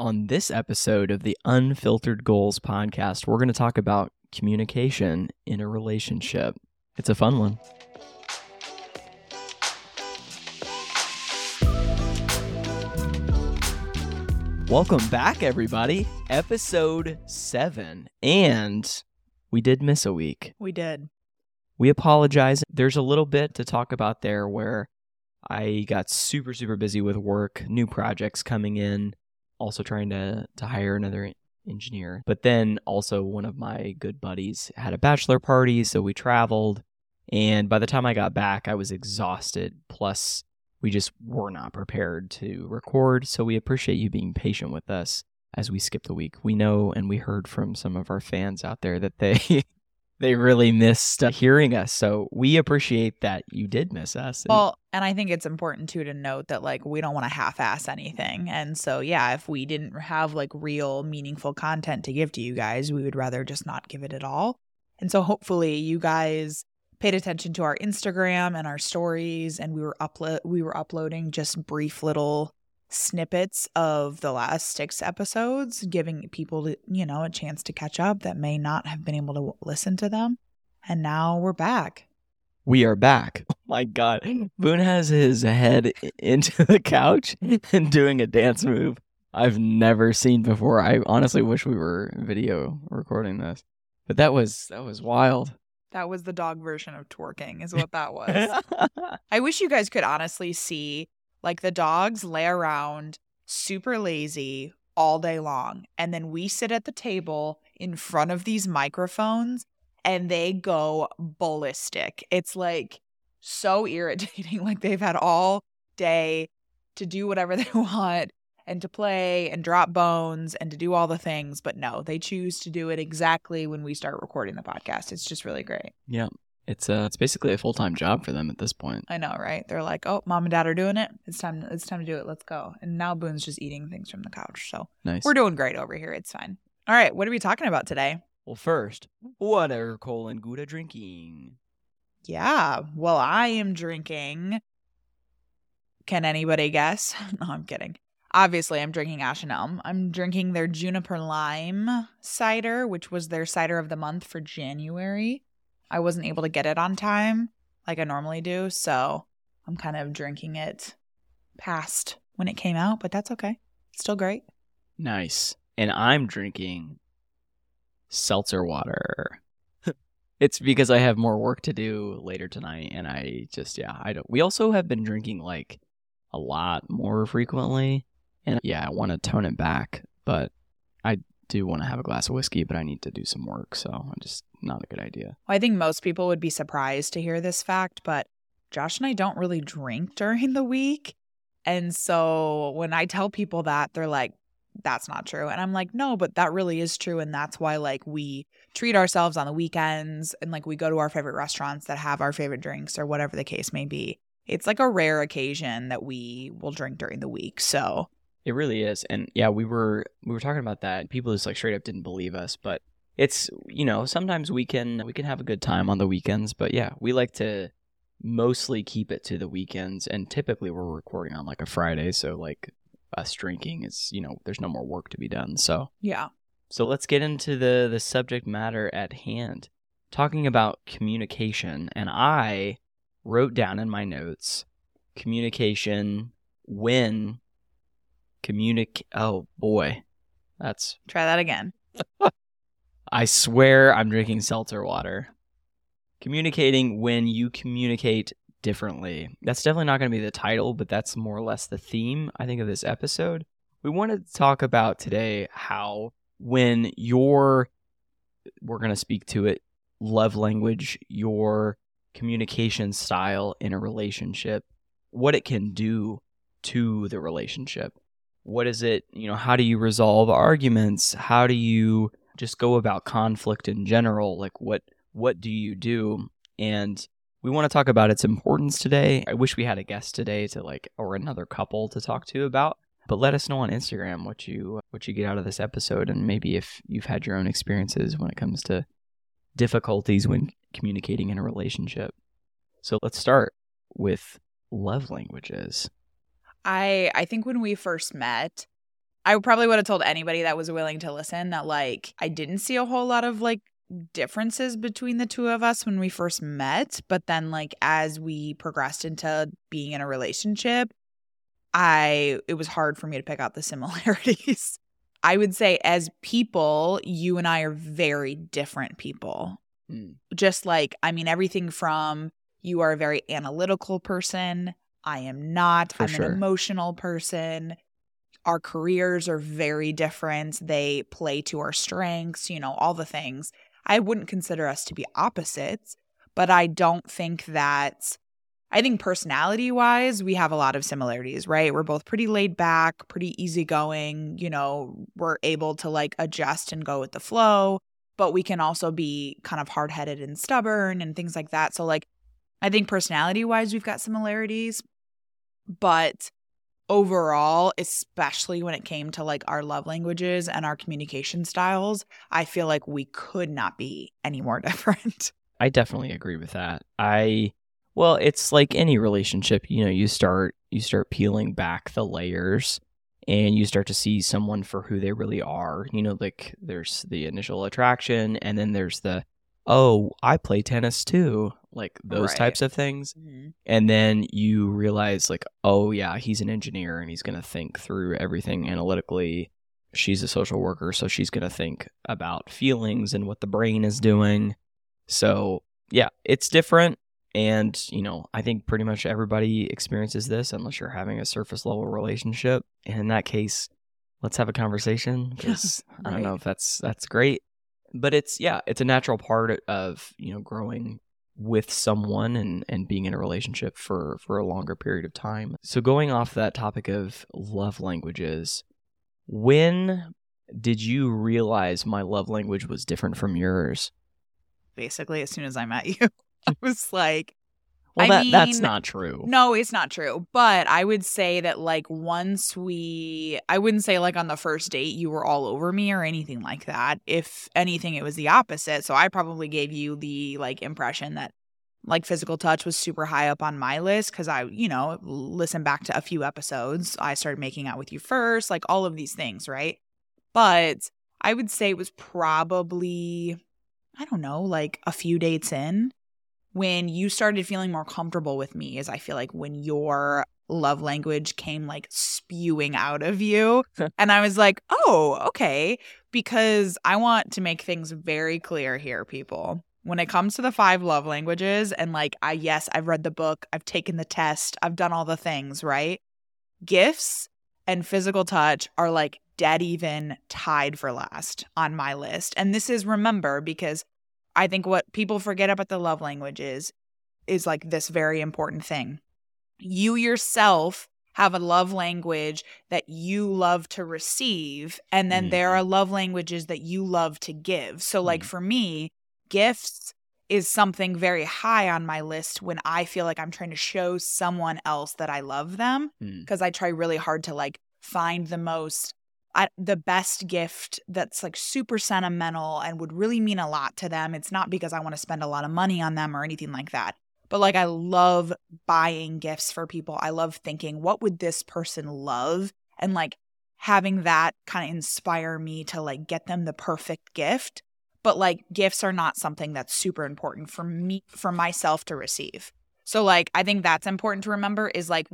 On this episode of the Unfiltered Goals podcast, we're going to talk about communication in a relationship. It's a fun one. Welcome back, everybody. Episode seven. And we did miss a week. We did. We apologize. There's a little bit to talk about there where I got super, super busy with work, new projects coming in, also trying to, to hire another engineer. But then also, one of my good buddies had a bachelor party, so we traveled. And by the time I got back, I was exhausted. Plus, we just were not prepared to record. So we appreciate you being patient with us as we skip the week. We know and we heard from some of our fans out there that they they really missed hearing us. So we appreciate that you did miss us. Well, and I think it's important too to note that like we don't want to half-ass anything. And so yeah, if we didn't have like real meaningful content to give to you guys, we would rather just not give it at all. And so hopefully you guys paid attention to our Instagram and our stories and we were upload we were uploading just brief little snippets of the last six episodes, giving people, you know, a chance to catch up that may not have been able to listen to them. And now we're back. We are back. Oh my God. Boone has his head into the couch and doing a dance move I've never seen before. I honestly wish we were video recording this. But that was that was wild. That was the dog version of twerking, is what that was. I wish you guys could honestly see like the dogs lay around super lazy all day long. And then we sit at the table in front of these microphones and they go ballistic. It's like so irritating. Like they've had all day to do whatever they want and to play and drop bones and to do all the things. But no, they choose to do it exactly when we start recording the podcast. It's just really great. Yeah. It's uh it's basically a full time job for them at this point. I know, right? They're like, Oh, mom and dad are doing it. It's time it's time to do it. Let's go. And now Boone's just eating things from the couch. So nice. We're doing great over here. It's fine. All right, what are we talking about today? Well, first, what are Cole and Gouda drinking? Yeah, well, I am drinking. Can anybody guess? no, I'm kidding. Obviously, I'm drinking Ash and Elm. I'm drinking their Juniper Lime cider, which was their cider of the month for January. I wasn't able to get it on time like I normally do, so I'm kind of drinking it past when it came out, but that's okay. still great. Nice. And I'm drinking seltzer water. it's because I have more work to do later tonight and I just yeah, I don't We also have been drinking like a lot more frequently and yeah, I want to tone it back, but I do want to have a glass of whiskey, but I need to do some work, so I'm just not a good idea. Well, I think most people would be surprised to hear this fact, but Josh and I don't really drink during the week. And so when I tell people that, they're like, that's not true. And I'm like, no, but that really is true. And that's why, like, we treat ourselves on the weekends and, like, we go to our favorite restaurants that have our favorite drinks or whatever the case may be. It's like a rare occasion that we will drink during the week. So it really is. And yeah, we were we were talking about that. People just like straight up didn't believe us, but it's you know, sometimes we can we can have a good time on the weekends, but yeah, we like to mostly keep it to the weekends and typically we're recording on like a Friday, so like us drinking is, you know, there's no more work to be done. So Yeah. So let's get into the the subject matter at hand. Talking about communication, and I wrote down in my notes communication when communicate. Oh boy, that's try that again. I swear I'm drinking seltzer water. Communicating when you communicate differently. That's definitely not going to be the title, but that's more or less the theme, I think, of this episode. We wanted to talk about today how when your, we're going to speak to it, love language, your communication style in a relationship, what it can do to the relationship what is it you know how do you resolve arguments? How do you just go about conflict in general? Like what what do you do? And we want to talk about its importance today. I wish we had a guest today to like or another couple to talk to about but let us know on instagram what you what you get out of this episode and maybe if you've had your own experiences when it comes to difficulties when communicating in a relationship. So let's start with love languages I I think when we first met, I probably would have told anybody that was willing to listen that like I didn't see a whole lot of like differences between the two of us when we first met, but then like as we progressed into being in a relationship, I it was hard for me to pick out the similarities. I would say as people, you and I are very different people. Mm. Just like I mean everything from you are a very analytical person, I am not. For I'm sure. an emotional person. Our careers are very different. They play to our strengths, you know, all the things. I wouldn't consider us to be opposites, but I don't think that I think personality wise, we have a lot of similarities, right? We're both pretty laid back, pretty easygoing. You know, we're able to like adjust and go with the flow, but we can also be kind of hard headed and stubborn and things like that. So, like, I think personality wise, we've got similarities, but overall, especially when it came to like our love languages and our communication styles, I feel like we could not be any more different. I definitely agree with that. I well, it's like any relationship, you know, you start you start peeling back the layers and you start to see someone for who they really are. You know, like there's the initial attraction and then there's the oh, I play tennis too. Like those Right. types of things. Mm-hmm. And then you realize like, oh yeah, he's an engineer and he's going to think through everything analytically. She's a social worker, so she's going to think about feelings and what the brain is doing. So, yeah, it's different and, you know, I think pretty much everybody experiences this unless you're having a surface level relationship. And in that case, let's have a conversation because I don't know if that's that's great. But it's yeah, it's a natural part of, you know, growing with someone and and being in a relationship for for a longer period of time. So going off that topic of love languages, when did you realize my love language was different from yours? Basically, as soon as I met you, I was like, Well, I that that's mean, not true. No, it's not true. But I would say that, like, once we, I wouldn't say, like, on the first date, you were all over me or anything like that. If anything, it was the opposite. So I probably gave you the, like, impression that, like, physical touch was super high up on my list because I, you know, listen back to a few episodes. I started making out with you first, like, all of these things, right? But I would say it was probably, I don't know, like a few dates in when you started feeling more comfortable with me is I feel like when your love language came like spewing out of you. and I was like, oh, okay. Because I want to make things very clear here, people. When it comes to the five love languages, and like, I, yes, I've read the book, I've taken the test, I've done all the things, right? Gifts and physical touch are like dead even tied for last on my list. And this is remember because I think what people forget about the love languages is like this very important thing. You yourself have a love language that you love to receive, and then there Mhm. are love languages that you love to give. So, like Mhm. for me, gifts is something very high on my list when I feel like I'm trying to show someone else that I love them Hmm. because I try really hard to like find the most I, the best gift that's like super sentimental and would really mean a lot to them. It's not because I want to spend a lot of money on them or anything like that. But like I love buying gifts for people. I love thinking what would this person love and like having that kind of inspire me to like get them the perfect gift. But like gifts are not something that's super important for me for myself to receive. So like I think that's important to remember is like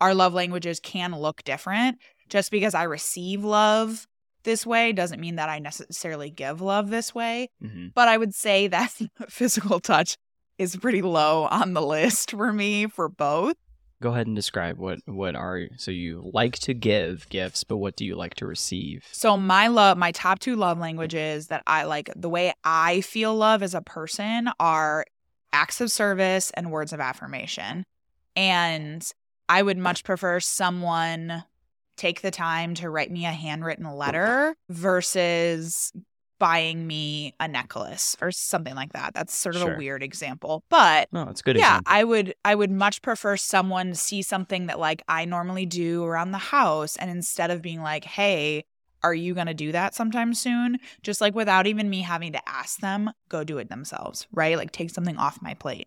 our love languages can look different. Just because I receive love this way doesn't mean that I necessarily give love this way. Mhm. But I would say that physical touch is pretty low on the list for me for both. Go ahead and describe what what are so you like to give gifts, but what do you like to receive? So my love, my top two love languages that I like, the way I feel love as a person are acts of service and words of affirmation. And I would much prefer someone take the time to write me a handwritten letter versus buying me a necklace or something like that. That's sort of Sure. a weird example. But No, it's good. yeah example. i would i would much prefer someone see something that like i normally do around the house and instead of being like hey are you going to do that sometime soon just like without even me having to ask them go do it themselves right like take something off my plate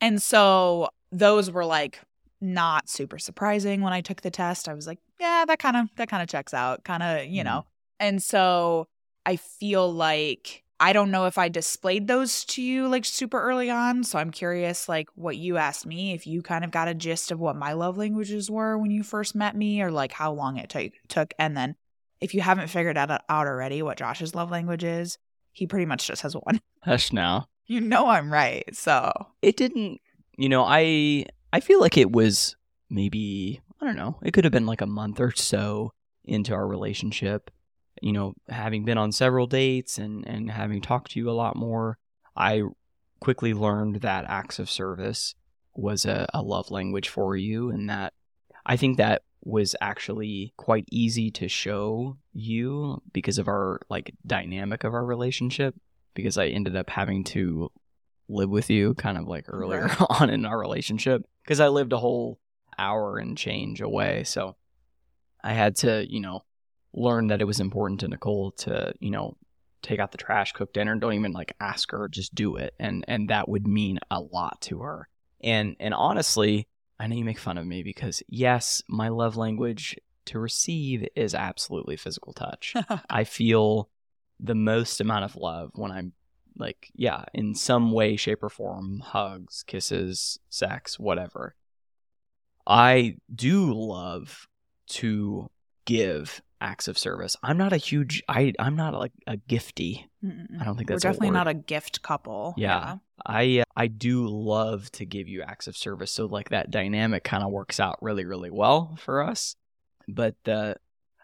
and so those were like not super surprising when I took the test. I was like, yeah, that kind of that kind of checks out. Kind of, you Mhm. know. And so I feel like I don't know if I displayed those to you like super early on. So I'm curious, like what you asked me, if you kind of got a gist of what my love languages were when you first met me, or like how long it took. took. And then if you haven't figured out, out already what Josh's love language is, he pretty much just has one. Hush now. You know I'm right. So It didn't, you know, I I feel like it was maybe, I don't know, it could have been like a month or so into our relationship. You know, having been on several dates and and having talked to you a lot more, I quickly learned that acts of service was a, a love language for you and that I think that was actually quite easy to show you because of our like dynamic of our relationship because I ended up having to live with you kind of like earlier Right. on in our relationship because I lived a whole hour and change away so I had to you know learn that it was important to Nicole to you know take out the trash cook dinner don't even like ask her just do it and and that would mean a lot to her and and honestly I know you make fun of me because yes, my love language to receive is absolutely physical touch. I feel the most amount of love when I'm like, yeah, in some way, shape, or form, hugs, kisses, sex, whatever. I do love to give acts of service. I'm not a huge I I'm not like a gifty. I don't think that's we're definitely not a gift couple. Yeah. I uh, I do love to give you acts of service, so like that dynamic kind of works out really really well for us. But uh,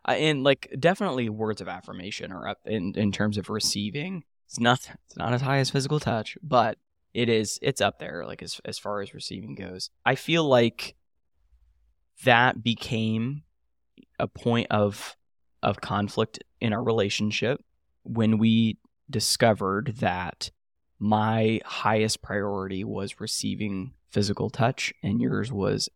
and like definitely words of affirmation are up in in terms of receiving. It's not it's not as high as physical touch, but it is it's up there like as as far as receiving goes. I feel like that became a point of of conflict in our relationship when we discovered that my highest priority was receiving physical touch and yours was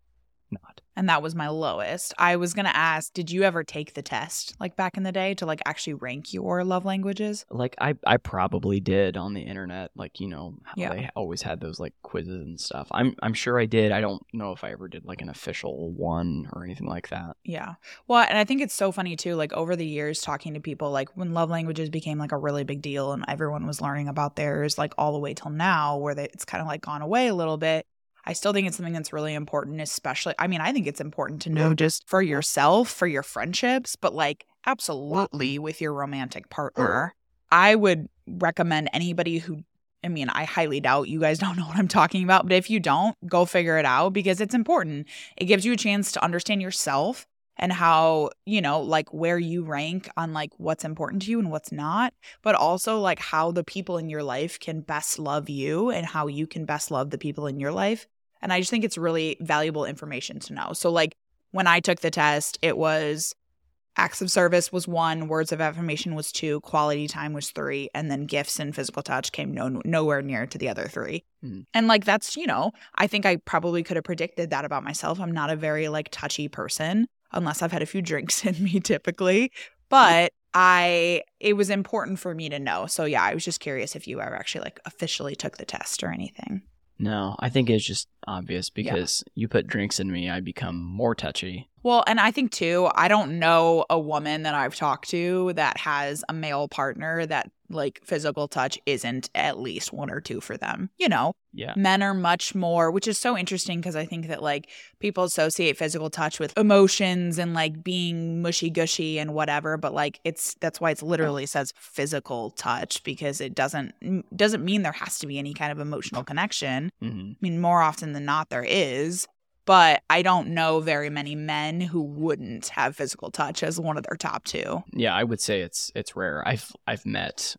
not. And that was my lowest. I was going to ask, did you ever take the test like back in the day to like actually rank your love languages? Like I I probably did on the internet like you know how Yeah. they always had those like quizzes and stuff. I'm I'm sure I did. I don't know if I ever did like an official one or anything like that. Yeah. Well, and I think it's so funny too. Like over the years, talking to people, like when love languages became like a really big deal and everyone was learning about theirs, like all the way till now, where they, it's kind of like gone away a little bit. I still think it's something that's really important, especially. I mean, I think it's important to know just for yourself, for your friendships, but like absolutely with your romantic partner. I would recommend anybody who I mean, I highly doubt you guys don't know what I'm talking about, but if you don't, go figure it out because it's important. It gives you a chance to understand yourself and how, you know, like where you rank on like what's important to you and what's not, but also like how the people in your life can best love you and how you can best love the people in your life. And I just think it's really valuable information to know. So, like when I took the test, it was acts of service was one, words of affirmation was two, quality time was three, and then gifts and physical touch came no, nowhere near to the other three. Mhm. And like that's, you know, I think I probably could have predicted that about myself. I'm not a very like touchy person unless I've had a few drinks in me typically. But I it was important for me to know. So yeah, I was just curious if you ever actually like officially took the test or anything. No, I think it's just obvious because you put drinks in me, I become more touchy. Well, and I think too, I don't know a woman that I've talked to that has a male partner that like physical touch isn't at least one or two for them. You know, Yeah. men are much more, which is so interesting because I think that like people associate physical touch with emotions and like being mushy gushy and whatever, but like it's that's why it's literally says physical touch because it doesn't doesn't mean there has to be any kind of emotional connection. hmm I mean, more often than not, there is. But I don't know very many men who wouldn't have physical touch as one of their top two. Yeah, I would say it's it's rare. I've I've met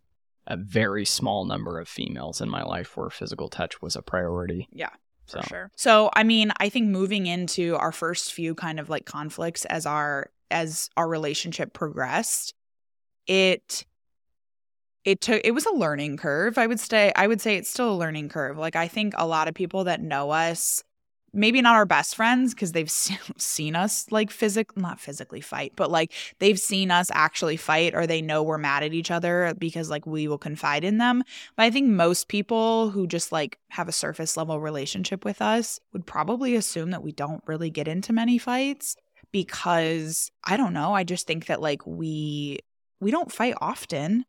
a very small number of females in my life where physical touch was a priority. Yeah, So sure. So, I mean, I think moving into our first few kind of like conflicts as our as our relationship progressed, it it took it was a learning curve. I would say I would say it's still a learning curve. Like I think a lot of people that know us maybe not our best friends because they've seen us like physic not physically fight but like they've seen us actually fight or they know we're mad at each other because like we will confide in them. But i think most people who just like have a surface level relationship with us would probably assume that we don't really get into many fights because i don't know i just think that like we we don't fight often.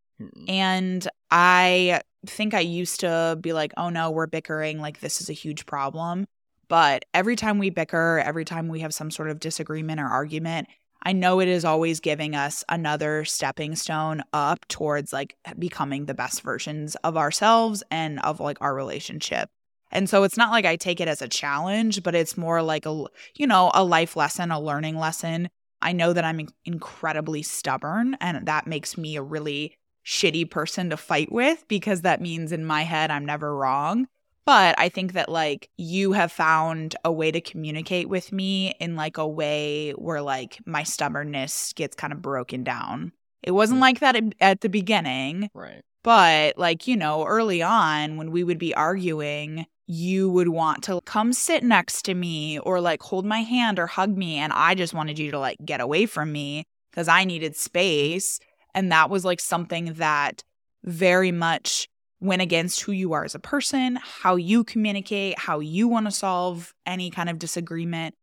And i think i used to be like oh no we're bickering like this is a huge problem but every time we bicker, every time we have some sort of disagreement or argument, I know it is always giving us another stepping stone up towards like becoming the best versions of ourselves and of like our relationship. And so it's not like I take it as a challenge, but it's more like a, you know, a life lesson, a learning lesson. I know that I'm incredibly stubborn and that makes me a really shitty person to fight with because that means in my head I'm never wrong. But I think that like you have found a way to communicate with me in like a way where like my stubbornness gets kind of broken down. It wasn't mm. like that at the beginning. Right. But like, you know, early on when we would be arguing, you would want to come sit next to me or like hold my hand or hug me. And I just wanted you to like get away from me because I needed space. And that was like something that very much went against who you are as a person, how you communicate, how you want to solve any kind of disagreement.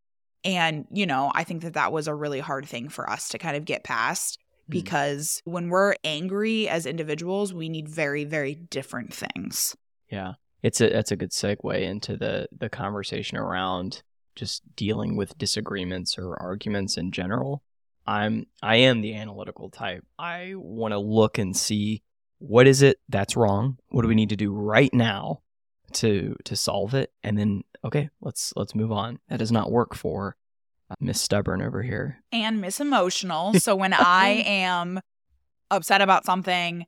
And, you know, I think that that was a really hard thing for us to kind of get past mm. because when we're angry as individuals, we need very, very different things. Yeah. It's a that's a good segue into the the conversation around just dealing with disagreements or arguments in general. I'm I am the analytical type. I want to look and see what is it that's wrong? What do we need to do right now to to solve it? And then okay, let's let's move on. That does not work for uh, Miss Stubborn over here and Miss Emotional. So when I am upset about something,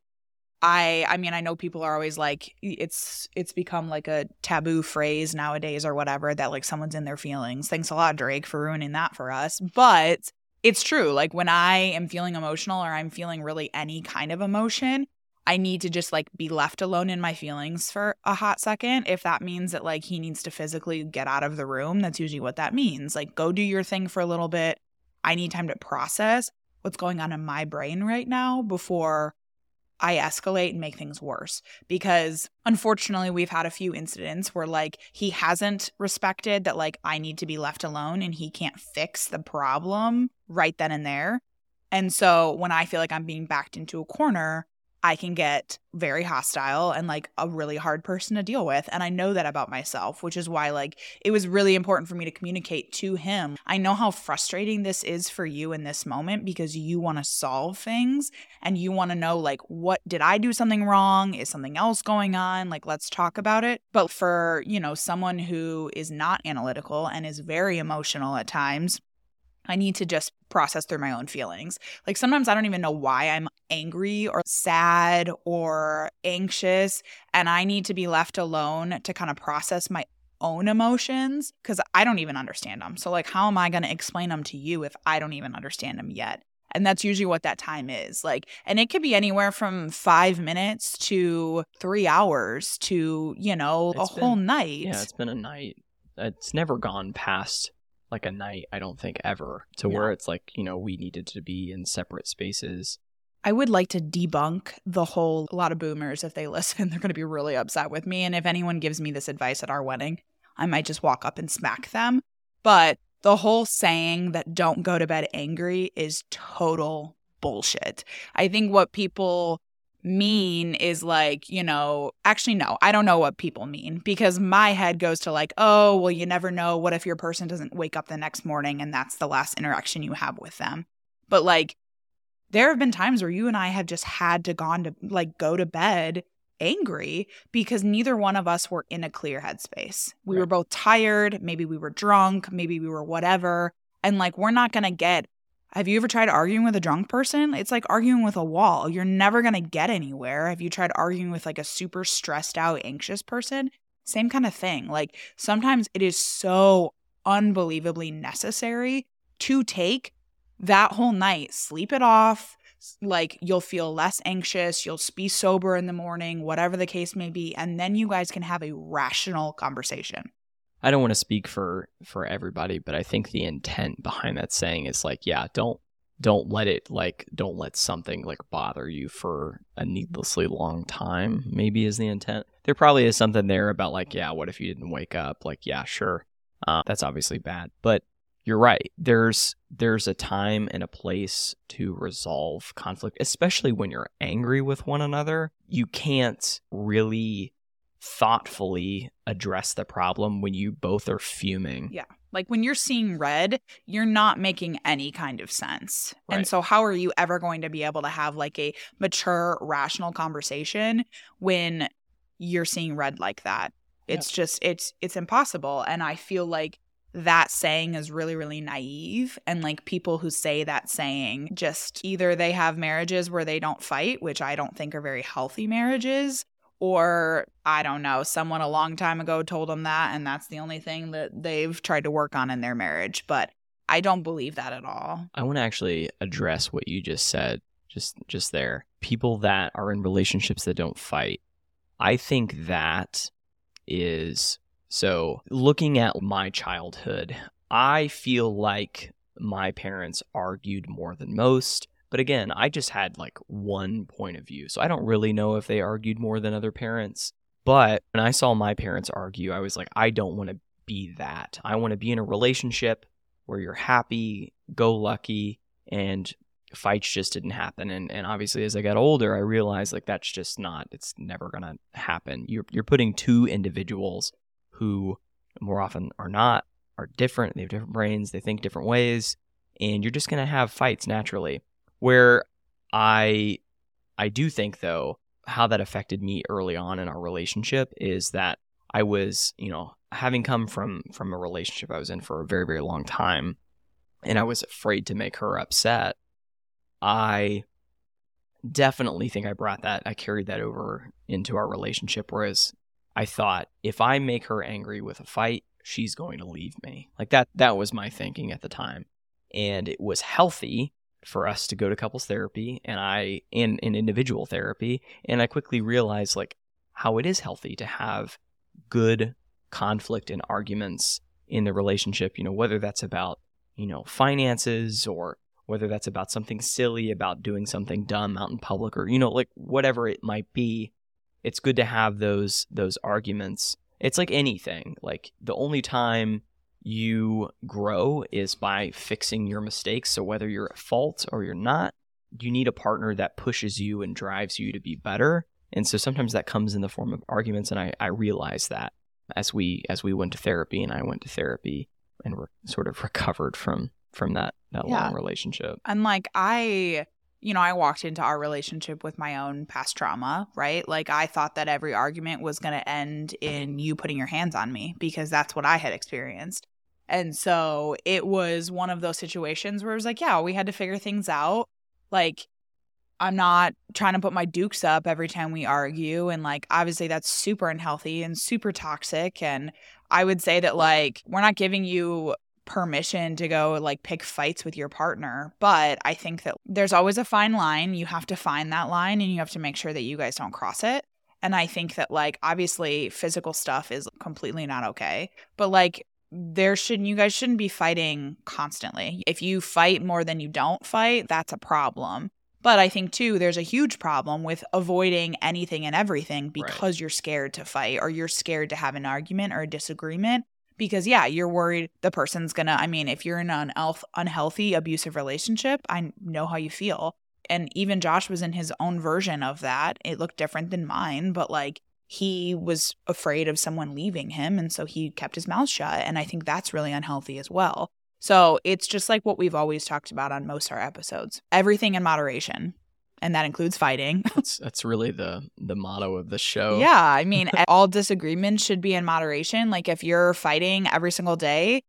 I I mean I know people are always like it's it's become like a taboo phrase nowadays or whatever that like someone's in their feelings. Thanks a lot Drake for ruining that for us. But it's true. Like when I am feeling emotional or I'm feeling really any kind of emotion, I need to just like be left alone in my feelings for a hot second. If that means that like he needs to physically get out of the room, that's usually what that means. Like, go do your thing for a little bit. I need time to process what's going on in my brain right now before I escalate and make things worse. Because unfortunately, we've had a few incidents where like he hasn't respected that like I need to be left alone and he can't fix the problem right then and there. And so when I feel like I'm being backed into a corner, I can get very hostile and like a really hard person to deal with. And I know that about myself, which is why like it was really important for me to communicate to him. I know how frustrating this is for you in this moment because you want to solve things and you want to know like what did I do something wrong? Is something else going on? Like let's talk about it. But for, you know, someone who is not analytical and is very emotional at times, I need to just process through my own feelings. Like sometimes I don't even know why I'm angry or sad or anxious, and I need to be left alone to kind of process my own emotions because I don't even understand them. So, like, how am I going to explain them to you if I don't even understand them yet? And that's usually what that time is. Like, and it could be anywhere from five minutes to three hours to, you know, it's a been, whole night. Yeah, it's been a night. It's never gone past like a night, I don't think ever, to where it's like, you know, we needed to be in separate spaces. I would like to debunk the whole a lot of boomers if they listen, they're going to be really upset with me and if anyone gives me this advice at our wedding, I might just walk up and smack them. But the whole saying that don't go to bed angry is total bullshit. I think what people mean is like, you know, actually, no, I don't know what people mean because my head goes to like, oh, well, you never know. What if your person doesn't wake up the next morning and that's the last interaction you have with them? But like, there have been times where you and I have just had to gone to like go to bed angry because neither one of us were in a clear headspace. We right. were both tired, maybe we were drunk, maybe we were whatever. And like we're not going to get have you ever tried arguing with a drunk person? It's like arguing with a wall. You're never going to get anywhere. Have you tried arguing with like a super stressed out, anxious person? Same kind of thing. Like sometimes it is so unbelievably necessary to take that whole night, sleep it off. Like you'll feel less anxious, you'll be sober in the morning, whatever the case may be. And then you guys can have a rational conversation. I don't want to speak for for everybody, but I think the intent behind that saying is like, yeah, don't don't let it like don't let something like bother you for a needlessly long time. Maybe is the intent. There probably is something there about like, yeah, what if you didn't wake up? Like, yeah, sure, uh, that's obviously bad, but you're right. There's there's a time and a place to resolve conflict, especially when you're angry with one another. You can't really thoughtfully address the problem when you both are fuming. Yeah. Like when you're seeing red, you're not making any kind of sense. Right. And so how are you ever going to be able to have like a mature, rational conversation when you're seeing red like that? It's just it's it's impossible and I feel like that saying is really really naive and like people who say that saying just either they have marriages where they don't fight, which I don't think are very healthy marriages, or I don't know, someone a long time ago told them that, and that's the only thing that they've tried to work on in their marriage. But I don't believe that at all. I want to actually address what you just said, just just there. People that are in relationships that don't fight. I think that is so looking at my childhood, I feel like my parents argued more than most. But again, I just had like one point of view. So I don't really know if they argued more than other parents. But when I saw my parents argue, I was like, I don't want to be that. I want to be in a relationship where you're happy, go lucky, and fights just didn't happen. And and obviously as I got older, I realized like that's just not it's never gonna happen. You're you're putting two individuals who more often are not are different, they have different brains, they think different ways, and you're just gonna have fights naturally. Where I I do think though how that affected me early on in our relationship is that I was, you know, having come from from a relationship I was in for a very very long time and I was afraid to make her upset. I definitely think I brought that I carried that over into our relationship whereas I thought if I make her angry with a fight, she's going to leave me. Like that that was my thinking at the time. And it was healthy for us to go to couples therapy and I in in individual therapy. And I quickly realized like how it is healthy to have good conflict and arguments in the relationship, you know, whether that's about, you know, finances or whether that's about something silly about doing something dumb out in public or you know like whatever it might be it's good to have those those arguments. It's like anything like the only time you grow is by fixing your mistakes. So whether you're at fault or you're not, you need a partner that pushes you and drives you to be better. And so sometimes that comes in the form of arguments. And I, I realized that as we as we went to therapy and I went to therapy and re- sort of recovered from from that that Yeah. long relationship. And like I, you know, I walked into our relationship with my own past trauma, right? Like I thought that every argument was going to end in you putting your hands on me because that's what I had experienced. And so it was one of those situations where it was like, yeah, we had to figure things out. Like I'm not trying to put my dukes up every time we argue and like obviously that's super unhealthy and super toxic and I would say that like we're not giving you permission to go like pick fights with your partner. But I think that there's always a fine line. You have to find that line and you have to make sure that you guys don't cross it. And I think that like obviously physical stuff is completely not okay. But like there shouldn't you guys shouldn't be fighting constantly. If you fight more than you don't fight, that's a problem. But I think too, there's a huge problem with avoiding anything and everything because you're scared to fight or you're scared to have an argument or a disagreement because yeah you're worried the person's gonna i mean if you're in an unhealth- unhealthy abusive relationship i know how you feel. And even josh was in his own version of that. It looked different than mine but like he was afraid of someone leaving him and so he kept his mouth shut and i think that's really unhealthy as well. So it's just like what we've always talked about on most our episodes everything in moderation and that includes fighting That's that's really the the motto of the show. yeah, I mean, all disagreements should be in moderation. Like, if you're fighting every single day,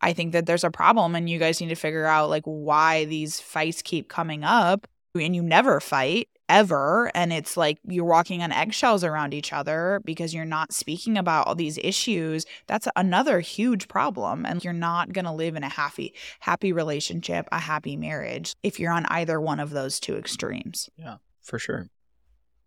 I think that there's a problem, and you guys need to figure out like why these fights keep coming up, and you never fight ever, and it's like you're walking on eggshells around each other because you're not speaking about all these issues. That's another huge problem, and you're not gonna live in a happy, happy relationship, a happy marriage if you're on either one of those two extremes. Yeah for sure.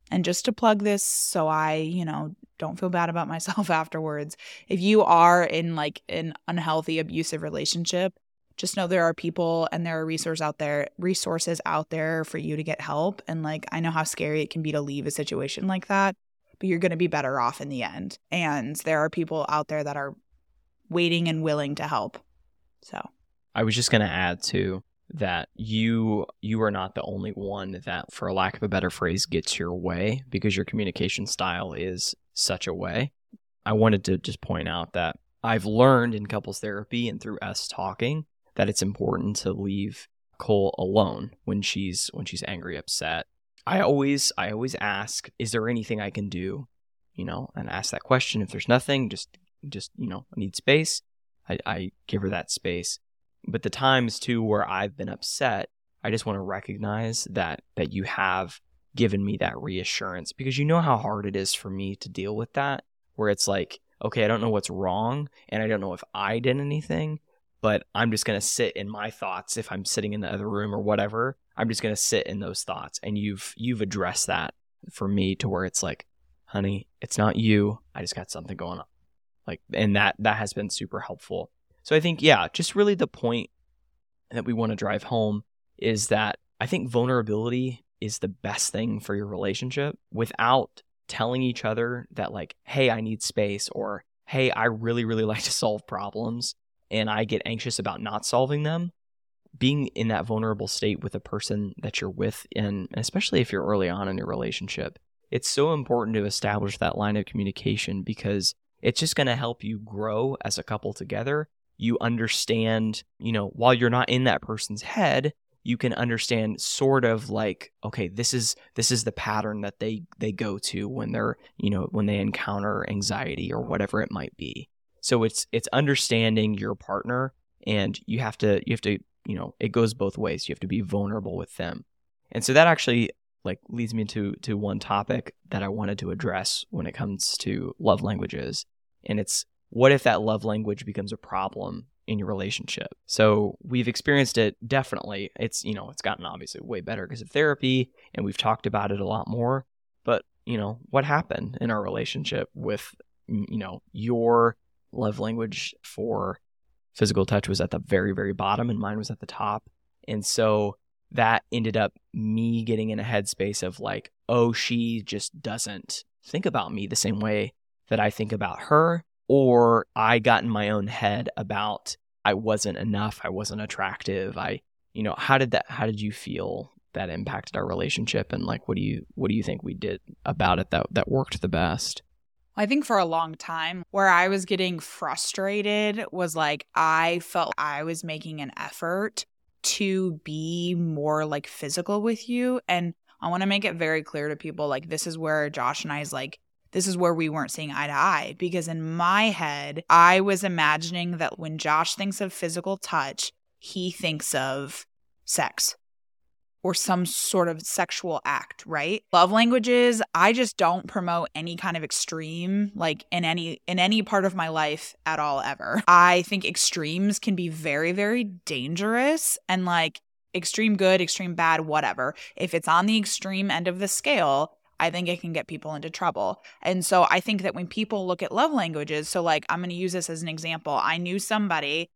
And just to plug this so I, you know, don't feel bad about myself afterwards. If you are in like an unhealthy abusive relationship, just know there are people and there are resources out there resources out there for you to get help and like I know how scary it can be to leave a situation like that, but you're going to be better off in the end. And there are people out there that are waiting and willing to help. So, I was just going to add to that you you are not the only one that for a lack of a better phrase gets your way because your communication style is such a way. I wanted to just point out that I've learned in couples therapy and through us talking that it's important to leave Cole alone when she's when she's angry, upset. I always I always ask, is there anything I can do? You know, and ask that question. If there's nothing, just just you know, need space. I, I give her that space. But the times too where I've been upset, I just want to recognize that that you have given me that reassurance because you know how hard it is for me to deal with that where it's like okay i don't know what's wrong and i don't know if i did anything but I'm just going to sit in my thoughts if I'm sitting in the other room or whatever. I'm just going to sit in those thoughts and you've you've addressed that for me to where it's like, honey, it's not you. I just got something going on. Like and that that has been super helpful. So I think yeah, just really the point that we want to drive home is that I think vulnerability is the best thing for your relationship without telling each other that like, hey, I need space or hey, I really really like to solve problems and I get anxious about not solving them, being in that vulnerable state with a person that you're with, and especially if you're early on in your relationship, it's so important to establish that line of communication because it's just going to help you grow as a couple together. You understand, you know, while you're not in that person's head, you can understand sort of like okay this is this is the pattern that they they go to when they're you know when they encounter anxiety or whatever it might be so it's it's understanding your partner and you have to you have to, you know, it goes both ways. You have to be vulnerable with them. And so that actually like leads me to to one topic that I wanted to address when it comes to love languages. And it's what if that love language becomes a problem in your relationship? So we've experienced it definitely. It's, you know, it's gotten obviously way better because of therapy and we've talked about it a lot more. But, you know, what happened in our relationship with, you know, your love language for physical touch was at the very, very bottom and mine was at the top. And so that ended up me getting in a headspace of like, oh, she just doesn't think about me the same way that I think about her. Or I got in my own head about I wasn't enough, I wasn't attractive. I, you know, how did that, how did you feel that impacted our relationship? And like, what do you, what do you think we did about it that, that worked the best? I think for a long time, where I was getting frustrated was like I felt I was making an effort to be more like physical with you. And I want to make it very clear to people like, this is where Josh and I I's like, this is where we weren't seeing eye to eye. Because in my head, I was imagining that when Josh thinks of physical touch, he thinks of sex or some sort of sexual act, right? Love languages, I just don't promote any kind of extreme like in any in any part of my life at all ever. I think extremes can be very very dangerous and like extreme good, extreme bad, whatever. If it's on the extreme end of the scale, I think it can get people into trouble. And so I think that when people look at love languages, so like I'm going to use this as an example. I knew somebody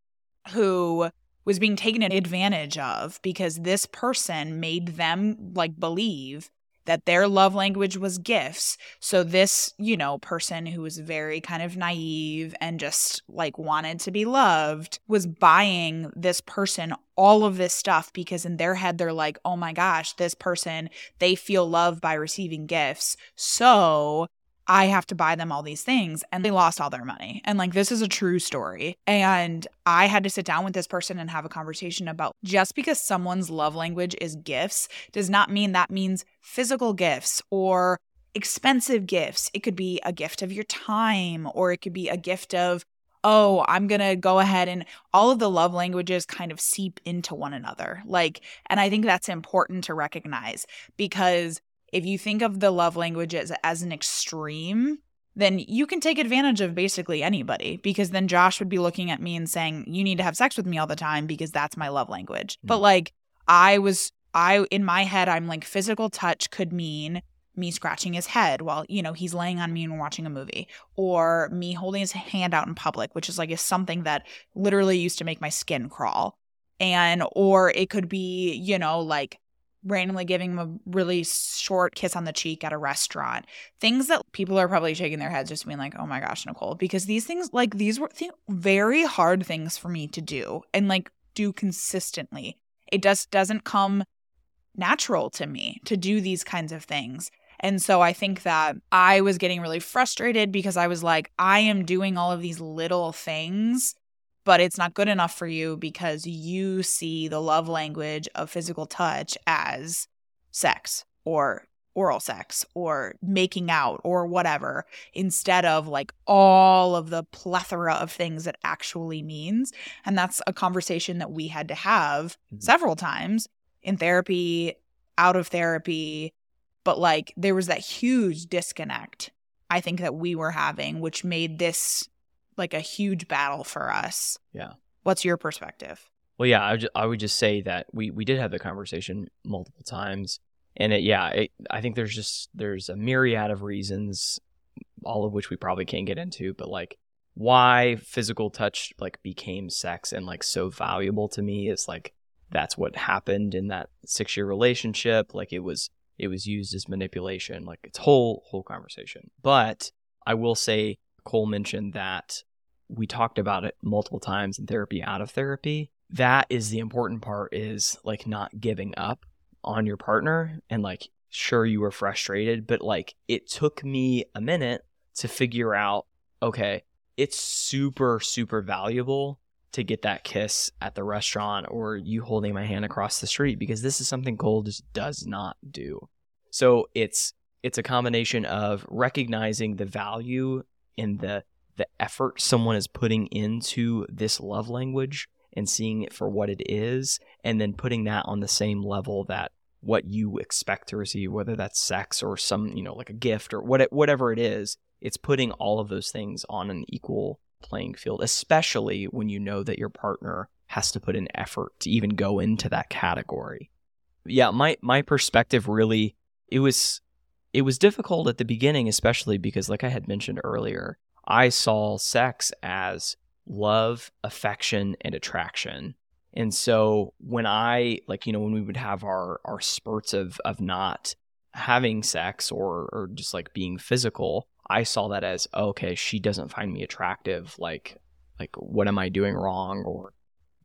who was being taken advantage of because this person made them like believe that their love language was gifts. So this, you know, person who was very kind of naive and just like wanted to be loved was buying this person all of this stuff because in their head they're like, "Oh my gosh, this person, they feel loved by receiving gifts." So, I have to buy them all these things. And they lost all their money. And like, this is a true story. And I had to sit down with this person and have a conversation about just because someone's love language is gifts does not mean that means physical gifts or expensive gifts. It could be a gift of your time or it could be a gift of, oh, I'm going to go ahead and all of the love languages kind of seep into one another. Like, and I think that's important to recognize because if you think of the love languages as, as an extreme, then you can take advantage of basically anybody because then Josh would be looking at me and saying, You need to have sex with me all the time because that's my love language. Mm-hmm. But like, I was, I, in my head, I'm like, physical touch could mean me scratching his head while, you know, he's laying on me and watching a movie, or me holding his hand out in public, which is like is something that literally used to make my skin crawl. And or it could be, you know, like randomly giving him a really short kiss on the cheek at a restaurant. Things that people are probably shaking their heads just being like, "Oh my gosh, Nicole," because these things like these were th- very hard things for me to do and like do consistently. It just doesn't come natural to me to do these kinds of things. And so I think that I was getting really frustrated because I was like, I am doing all of these little things, but it's not good enough for you because you see the love language of physical touch as sex or oral sex or making out or whatever instead of like all of the plethora of things it actually means. And that's a conversation that we had to have Mhm. several times in therapy, out of therapy, but like there was that huge disconnect I think that we were having, which made this like a huge battle for us. Yeah. What's your perspective? Well, yeah, I would, ju- I would just say that we, we did have the conversation multiple times, and it, yeah, it, I think there's just there's a myriad of reasons, all of which we probably can't get into, but like why physical touch like became sex and like so valuable to me is like that's what happened in that six year relationship. Like it was it was used as manipulation. Like it's whole whole conversation. But I will say Cole mentioned that we talked about it multiple times in therapy, out of therapy. That is the important part is like not giving up on your partner and like sure you were frustrated, but like it took me a minute to figure out okay, it's super super valuable to get that kiss at the restaurant or you holding my hand across the street because this is something Cole just does not do. So it's it's a combination of recognizing the value in the the effort someone is putting into this love language and seeing it for what it is and then putting that on the same level that what you expect to receive whether that's sex or some you know like a gift or what whatever it is it's putting all of those things on an equal playing field especially when you know that your partner has to put an effort to even go into that category. Yeah my my perspective really it was it was difficult at the beginning especially because like i had mentioned earlier I saw sex as love, affection, and attraction. And so when I like, you know, when we would have our our spurts of of not having sex or or just like being physical, I saw that as oh, okay, she doesn't find me attractive. Like like what am I doing wrong or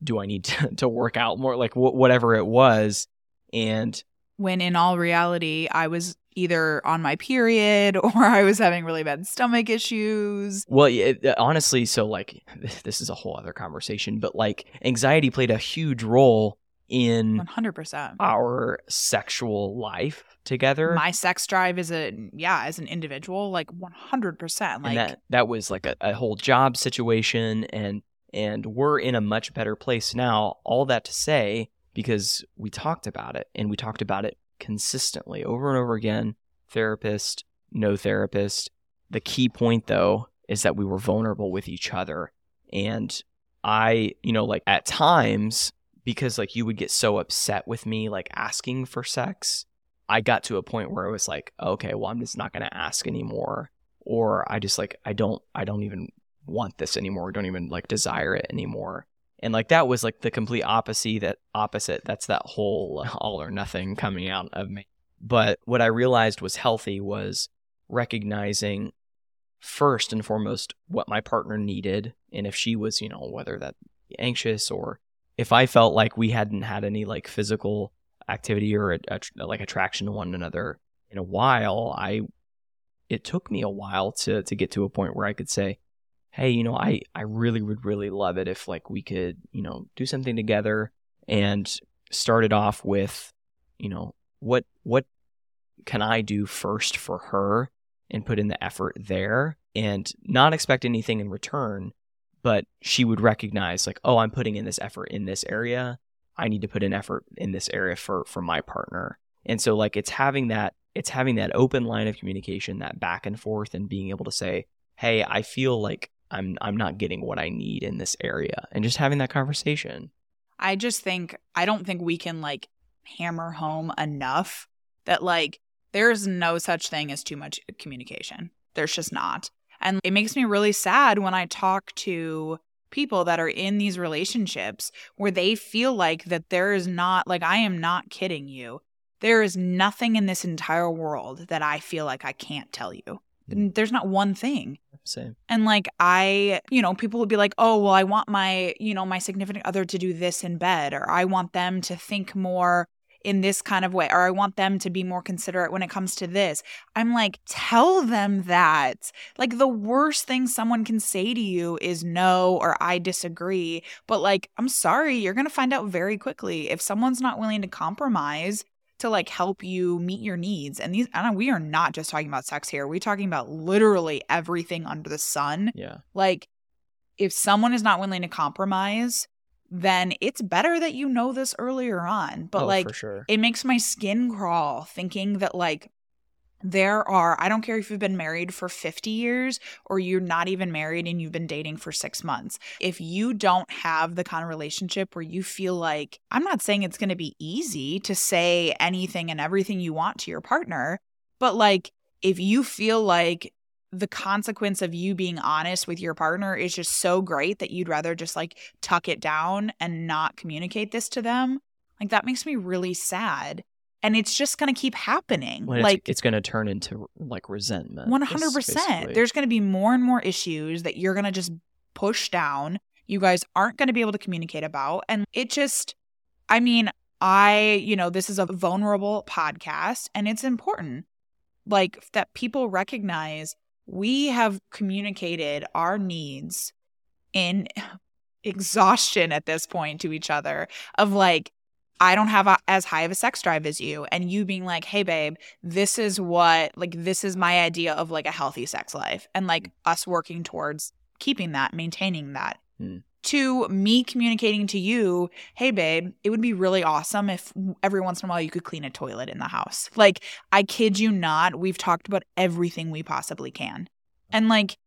do I need to, to work out more? Like wh- whatever it was. And when in all reality, I was either on my period or I was having really bad stomach issues. Well, it, uh, honestly, so like this is a whole other conversation, but like anxiety played a huge role in 100%. our sexual life together. My sex drive is a yeah, as an individual, like 100%. Like that that was like a, a whole job situation and and we're in a much better place now. All that to say, because we talked about it and we talked about it consistently. Over and over again therapist no therapist. The key point though is that we were vulnerable with each other. And i you know like at times because like you would get so upset with me like asking for sex i got to a point where i was like okay well i'm just not going to ask anymore. Or i just like i don't i don't even want this anymore. Don't even like desire it anymore and like that was like the complete opposite that opposite. That's that whole all or nothing coming out of me. But what i realized was healthy was recognizing first and foremost what my partner needed and if she was you know whether that anxious or if i felt like we hadn't had any like physical activity or a, a, like attraction to one another in a while i it took me a while to to get to a point where i could say hey, you know, I, I really would really love it if like we could, you know, do something together and started off with, you know, what what can I do first for her and put in the effort there and not expect anything in return, but she would recognize like, oh, I'm putting in this effort in this area. I need to put in effort in this area for for my partner. And so like it's having that it's having that open line of communication, that back and forth and being able to say, "Hey, I feel like I'm I'm not getting what I need in this area and just having that conversation. I just think I don't think we can like hammer home enough that like There's no such thing as too much communication. There's just not. And it makes me really sad when I talk to people that are in these relationships where they feel like that there is not, like, I am not kidding you. There is nothing in this entire world that I feel like I can't tell you. Mm. There's not one thing. Same. And like I, you know, people would be like, "Oh, well, I want my, you know, my significant other to do this in bed or I want them to think more in this kind of way or I want them to be more considerate when it comes to this." I'm like, "Tell them that." Like the worst thing someone can say to you is no or I disagree. But like, I'm sorry, you're going to find out very quickly if someone's not willing to compromise to like help you meet your needs. And these, I don't, know, we are not just talking about sex here. We're talking about literally everything under the sun. Yeah. Like, if someone is not willing to compromise, then it's better that you know this earlier on. But oh, like, sure. it makes my skin crawl thinking that like there are i don't care if you've been married for 50 years or you're not even married and you've been dating for six months. If you don't have the kind of relationship where you feel like i'm not saying it's going to be easy to say anything and everything you want to your partner but like if you feel like the consequence of you being honest with your partner is just so great that you'd rather just like tuck it down and not communicate this to them like that makes me really sad and it's just going to keep happening. When like it's, it's going to turn into like resentment. one hundred percent. There's going to be more and more issues that you're going to just push down. You guys aren't going to be able to communicate about, and it just. I mean, I you know this is a vulnerable podcast, and it's important, like that people recognize we have communicated our needs in exhaustion at this point to each other of like I don't have a, as high of a sex drive as you. And you being like, hey, babe, this is what, like, this is my idea of like a healthy sex life. And like us working towards keeping that, maintaining that. Hmm. To me communicating to you, hey, babe, it would be really awesome if every once in a while you could clean a toilet in the house. Like, I kid you not, we've talked about everything we possibly can. And like,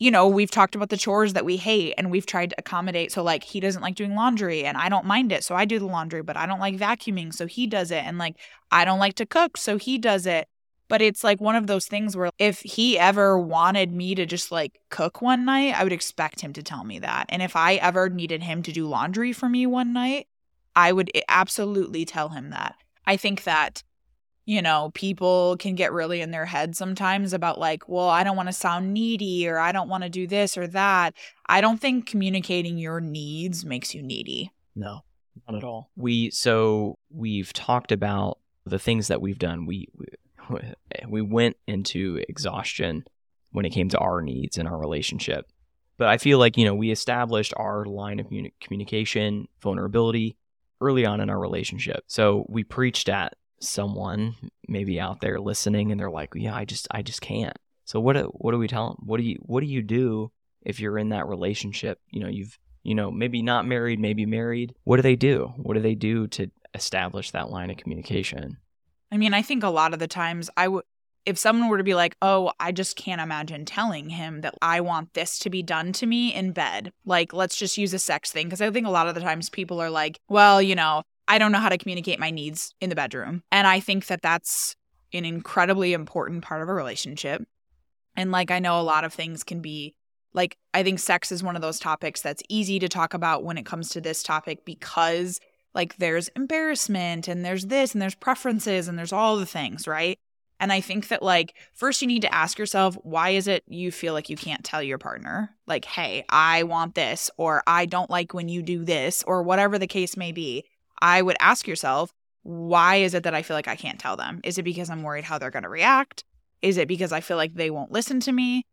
you know, we've talked about the chores that we hate and we've tried to accommodate. So, like, he doesn't like doing laundry and I don't mind it. So, I do the laundry, but I don't like vacuuming. So, he does it. And like, I don't like to cook. So, he does it. But it's like one of those things where if he ever wanted me to just like cook one night, I would expect him to tell me that. And if I ever needed him to do laundry for me one night, I would eh, absolutely tell him that. I think that you know, people can get really in their head sometimes about like, well, I don't want to sound needy or I don't want to do this or that. I don't think communicating your needs makes you needy. No, not at all. We so we've talked about the things that we've done. We we, we went into exhaustion when it came to our needs in our relationship. But I feel like, you know, we established our line of communication, vulnerability early on in our relationship. So we preached at someone maybe out there listening and they're like, "Yeah, I just I just can't." So what do, what do we tell them? What do you what do you do if you're in that relationship? You know, you've you know, maybe not married, maybe married. What do they do? What do they do to establish that line of communication? I mean, I think a lot of the times I would if someone were to be like, "Oh, I just can't imagine telling him that I want this to be done to me in bed." Like, let's just use a sex thing because I think a lot of the times people are like, "Well, you know, I don't know how to communicate my needs in the bedroom. And I think that that's an incredibly important part of a relationship. And like, I know a lot of things can be like, I think sex is one of those topics that's easy to talk about when it comes to this topic because like there's embarrassment and there's this and there's preferences and there's all the things, right? And I think that, like, first you need to ask yourself, why is it you feel like you can't tell your partner, like, hey, I want this, or I don't like when you do this, or whatever the case may be. I would ask yourself, why is it that I feel like I can't tell them? Is it because I'm worried how they're going to react? Is it because I feel like they won't listen to me?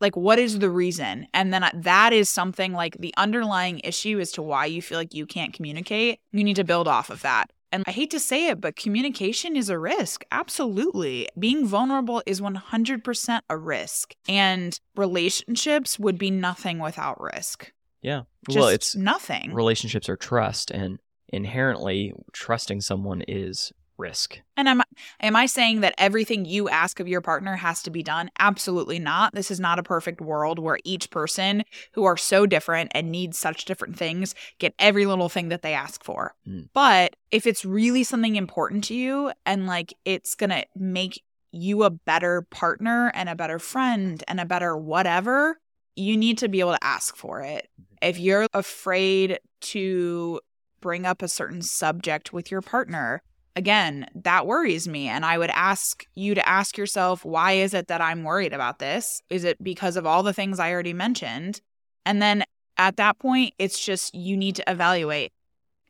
Like, what is the reason? And then uh, that is something like the underlying issue as to why you feel like you can't communicate. You need to build off of that. And I hate to say it, but communication is a risk. Absolutely. Being vulnerable is 100% a risk. And relationships would be nothing without risk. Yeah. Just well, it's nothing. relationships are trust and inherently trusting someone is risk. And am I, am I saying that everything you ask of your partner has to be done? Absolutely not. This is not a perfect world where each person who are so different and need such different things get every little thing that they ask for. Mm. But if it's really something important to you and like it's going to make you a better partner and a better friend and a better whatever, you need to be able to ask for it. If you're afraid to bring up a certain subject with your partner, again, that worries me. And I would ask you to ask yourself, why is it that I'm worried about this? Is it because of all the things I already mentioned? And then at that point, it's just you need to evaluate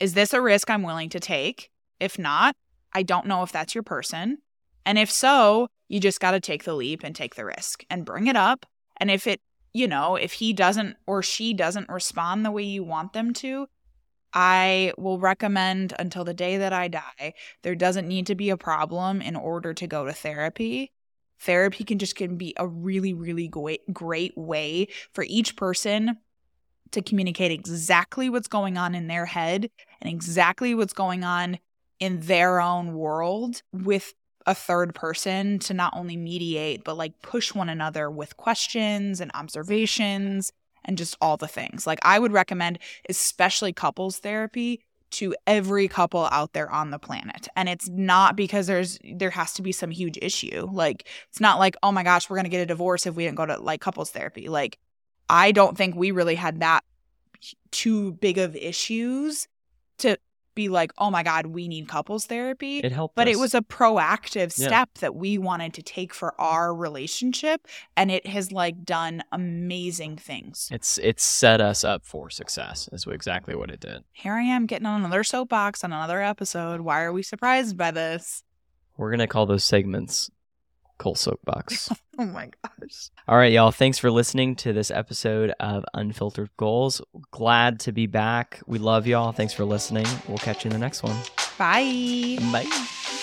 is this a risk I'm willing to take? If not, I don't know if that's your person. And if so, you just got to take the leap and take the risk and bring it up. And if it, you know, if he doesn't or she doesn't respond the way you want them to, I will recommend until the day that I die, there doesn't need to be a problem in order to go to therapy. Therapy can just can be a really, really great, great way for each person to communicate exactly what's going on in their head and exactly what's going on in their own world with a third person to not only mediate, but like push one another with questions and observations and just all the things. Like, I would recommend, especially couples therapy, to every couple out there on the planet. And it's not because there's there has to be some huge issue. Like it's not like, "Oh my gosh, we're going to get a divorce if we didn't go to like couples therapy." Like I don't think we really had that too big of issues be like, "Oh my god, we need couples therapy." It helped but us. it was a proactive Yeah. step that we wanted to take for our relationship and it has like done amazing things. It's it's set us up for success. Is exactly what it did. Here I am getting on another soapbox on another episode. Why are we surprised by this? We're gonna call those segments Cole Soapbox. Oh my gosh. All right, y'all. Thanks for listening to this episode of Unfiltered Goals. Glad to be back. We love y'all. Thanks for listening. We'll catch you in the next one. Bye. Bye.